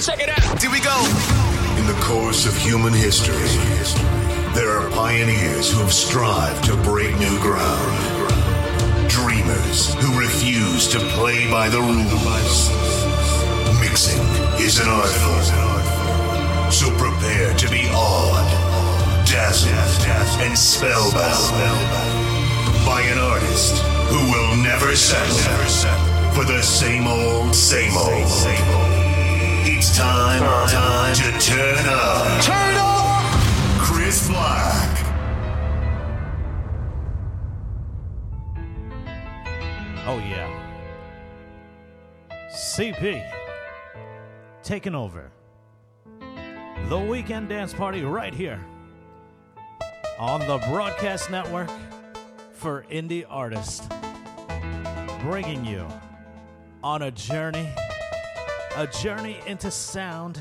Check it out. Here we go. In the course of human history, there are pioneers who have strived to break new ground. Dreamers who refuse to play by the rules. Mixing is an art form. So prepare to be awed, dazzled, and spellbound by an artist who will never settle for the same old, same old. It's time, time to turn up. Turn up. Chris Black. Oh, yeah. CB taking over. The weekend dance party right here on the broadcast network for indie artists. Bringing you on a journey, a journey into sound.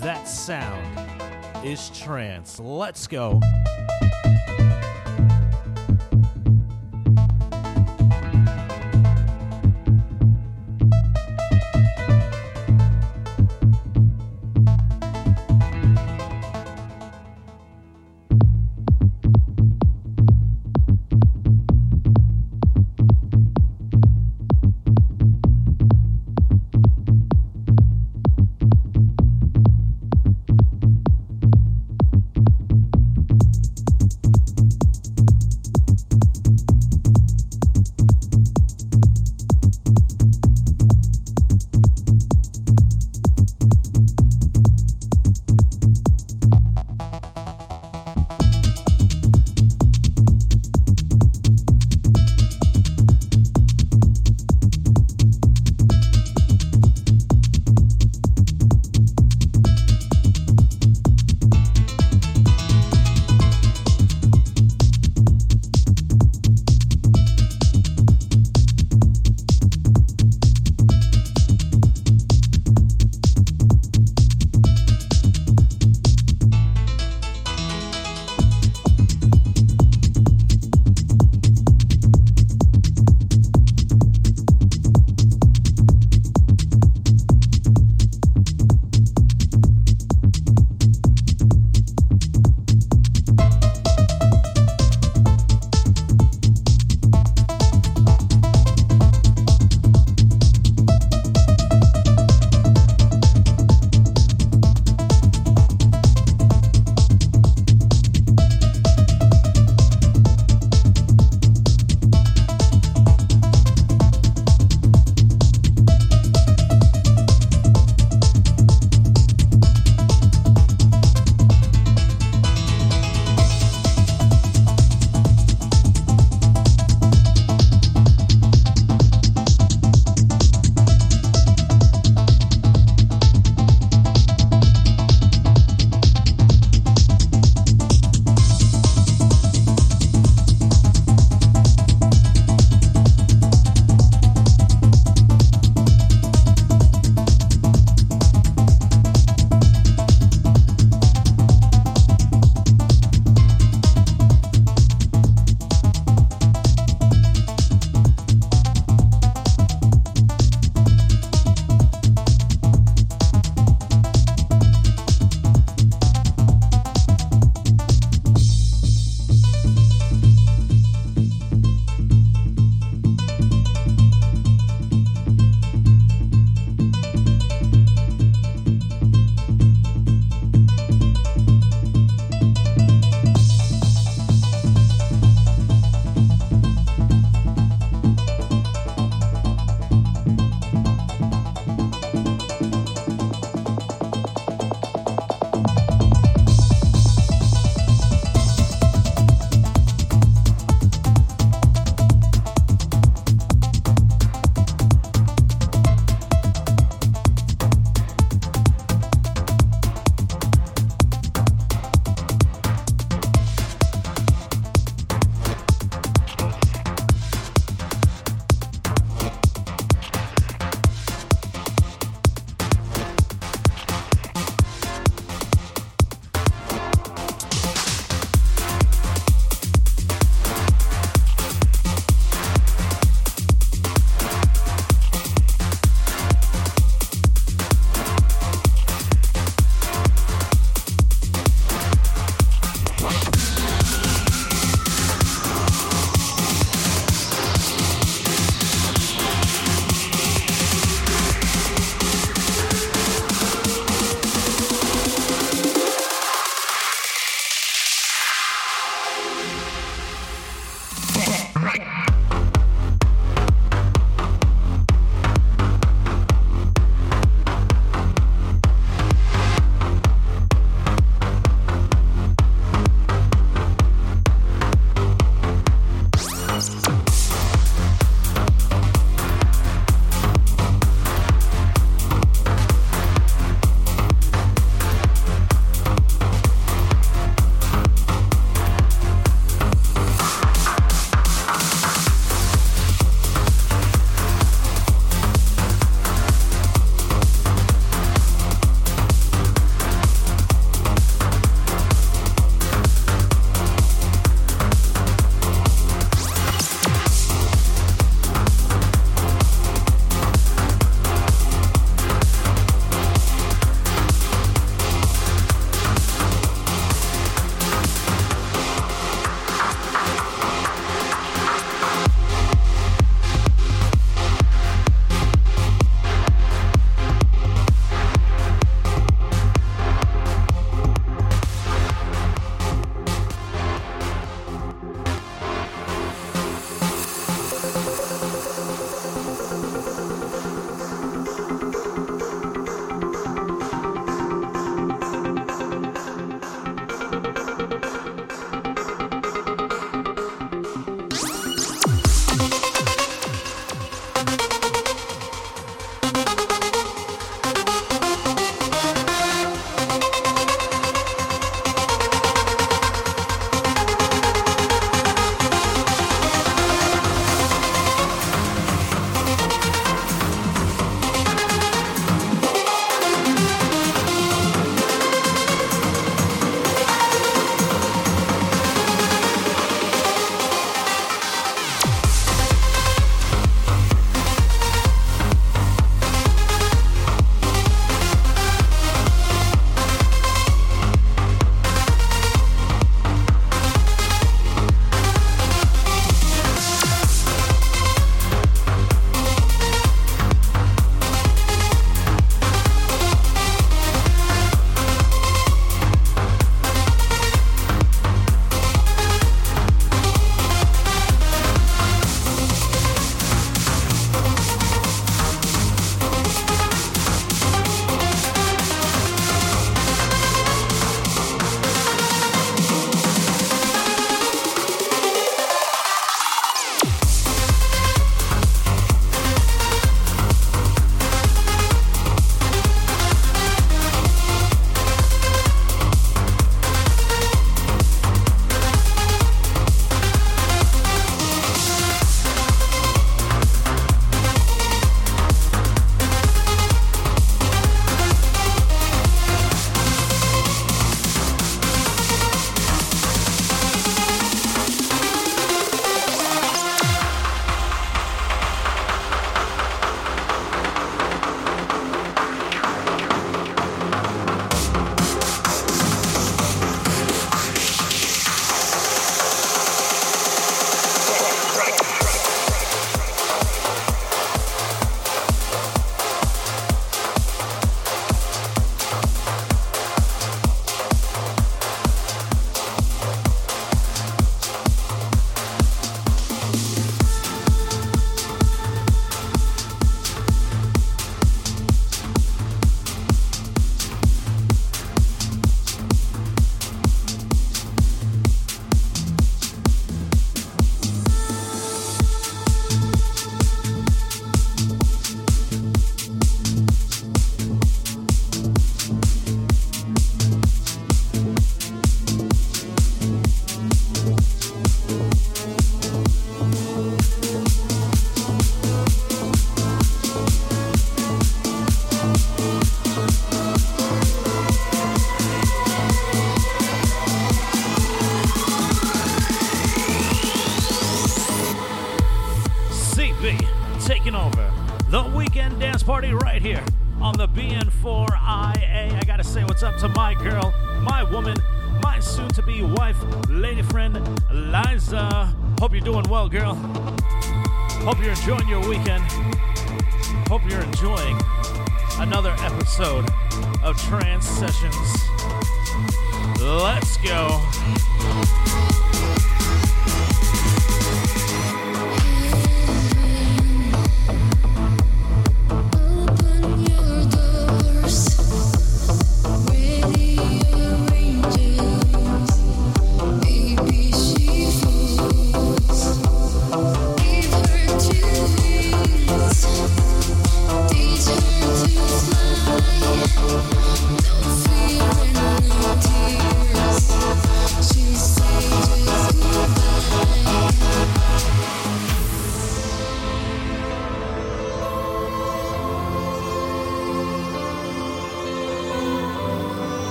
That sound is trance. Let's go.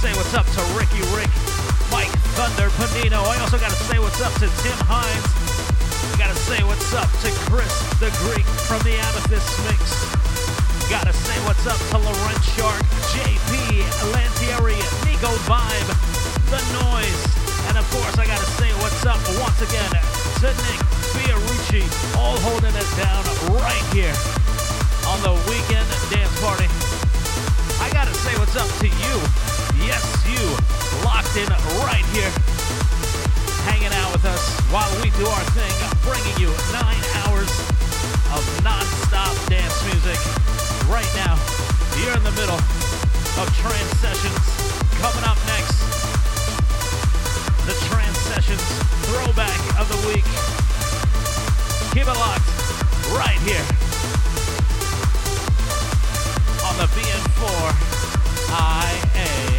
Say what's up to Ricky Rick, Mike Thunder Panino. I also gotta say what's up to Tim Hines. Gotta say what's up to Chris the Greek from the Amethyst Mix. Gotta say what's up to Laurent Shark, JP, Lantieri, Nico Vibe, The Noise, and of course I gotta say what's up once again to Nick Fiorucci, all holding it down right here on the weekend dance party. I gotta say what's up to you. Yes, you locked in right here, hanging out with us while we do our thing, bringing you nine hours of non-stop dance music. Right now, you're in the middle of trance sessions. Coming up next, the trance sessions throwback of the week. Keep it locked right here on the BN4 IA.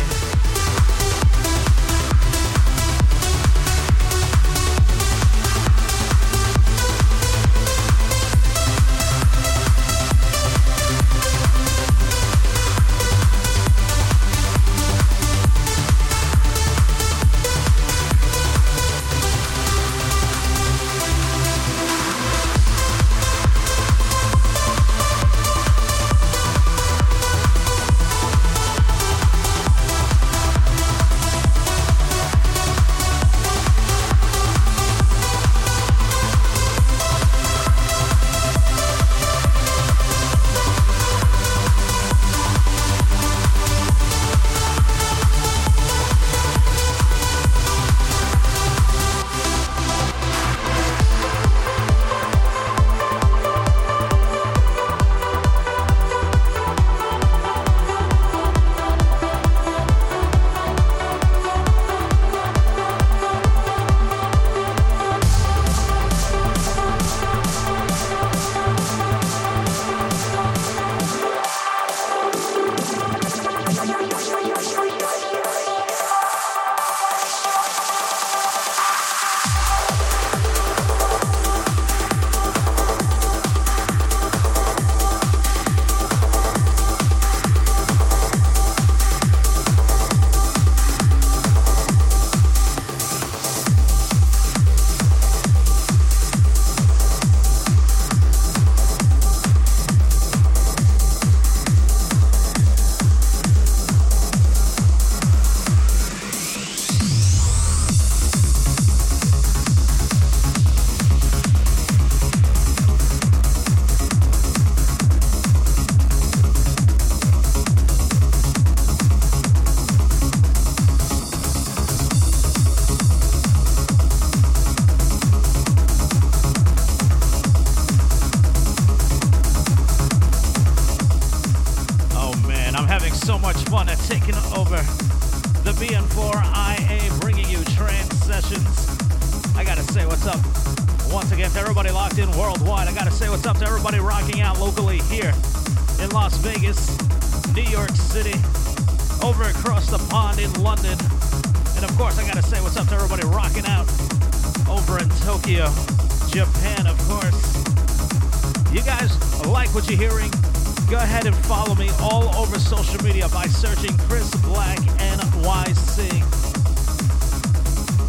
Searching Chris Black NYC.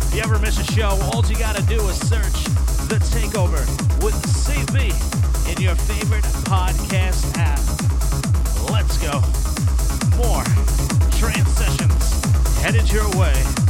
If you ever miss a show, all you gotta do is search The Takeover with CB in your favorite podcast app. Let's go. More trance sessions headed your way.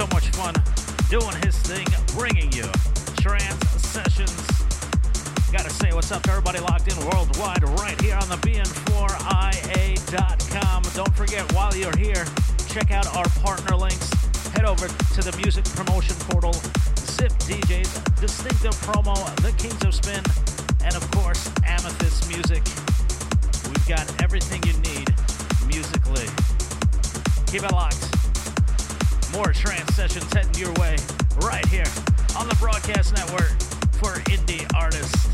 So much fun doing his thing, bringing you trance sessions. Gotta say what's up to everybody locked in worldwide right here on the BN4IA.com. Don't forget, while you're here, check out our partner links. Head over to the music promotion portal, Zip DJs, Distinctive Promo, The Kings of Spin, and of course, Amethyst Music. We've got everything you need musically. Keep it locked. More trance sessions heading your way right here on the Broadcast Network for indie artists.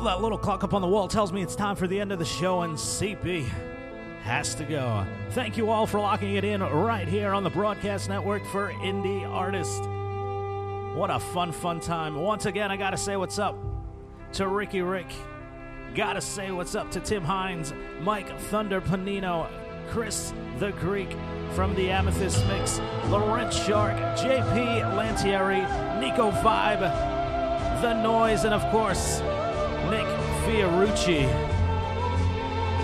Well, that little clock up on the wall tells me it's time for the end of the show, and CB has to go. Thank you all for locking it in right here on the Broadcast Network for Indie Artists. What a fun, fun time. Once again, I gotta say what's up to Ricky Rick. Gotta say what's up to Tim Hines, Mike Thunder Panino, Chris the Greek from the Amethyst Mix, Laurent Shark, JP Lantieri, Nico Vibe, The Noise, and of course, Fiorucci.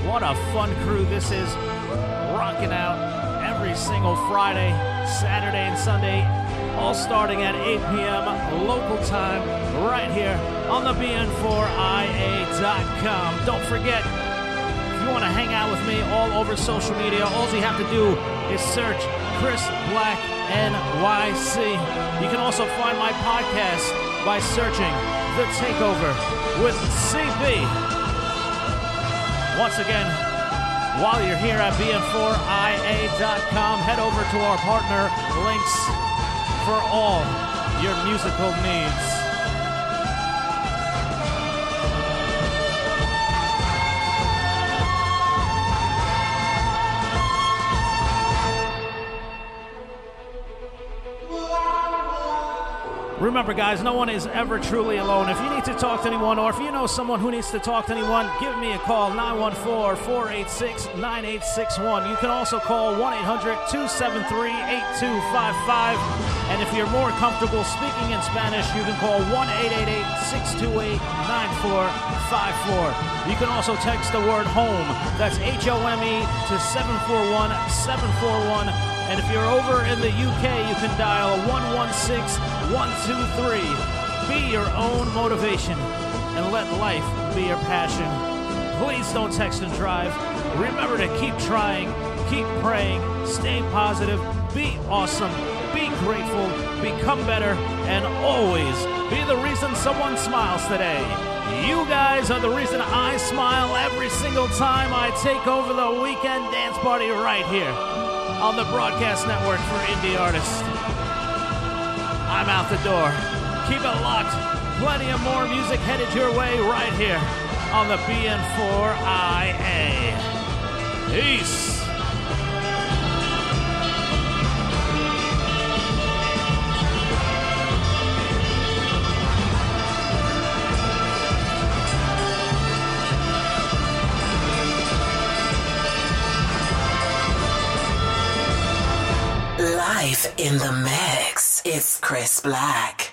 What a fun crew this is. Rocking out every single Friday, Saturday, and Sunday, all starting at 8 p.m. local time, right here on the BN4IA.com. Don't forget, if you want to hang out with me all over social media, all you have to do is search Chris Black NYC. You can also find my podcast by searching The Takeover with CB. Once again, while you're here at BN4IA.com, head over to our partner links for all your musical needs. Remember, guys, no one is ever truly alone. If you need to talk to anyone, or if you know someone who needs to talk to anyone, give me a call 914 486 9861. You can also call 1 800 273 8255. And if you're more comfortable speaking in Spanish, you can call 1 888 628 9454. You can also text the word home, that's H O M E, to 741 741. And if you're over in the UK, you can dial 116 123. Be your own motivation and let life be your passion. Please don't text and drive. Remember to keep trying, keep praying, stay positive, be awesome, be grateful, become better, and always be the reason someone smiles today. You guys are the reason I smile every single time I take over the weekend dance party right here on the Broadcast Network for Indie Artists. I'm out the door. Keep it locked. Plenty of more music headed your way right here on the BN4IA. Peace. In the mix. It's Chris Black.